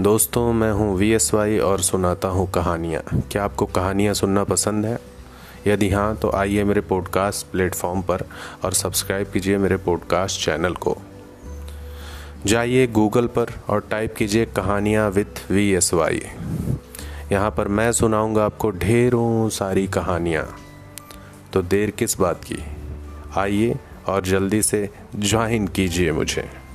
दोस्तों, मैं हूँ वी एस वाई और सुनाता हूँ कहानियाँ। क्या आपको कहानियाँ सुनना पसंद है? यदि हाँ तो आइए मेरे पॉडकास्ट प्लेटफॉर्म पर और सब्सक्राइब कीजिए मेरे पॉडकास्ट चैनल को। जाइए गूगल पर और टाइप कीजिए कहानियाँ विथ वी एस वाई यहाँ पर मैं सुनाऊँगा आपको ढेरों सारी कहानियाँ। तो देर किस बात की? आइए और जल्दी से ज्वाइन कीजिए मुझे।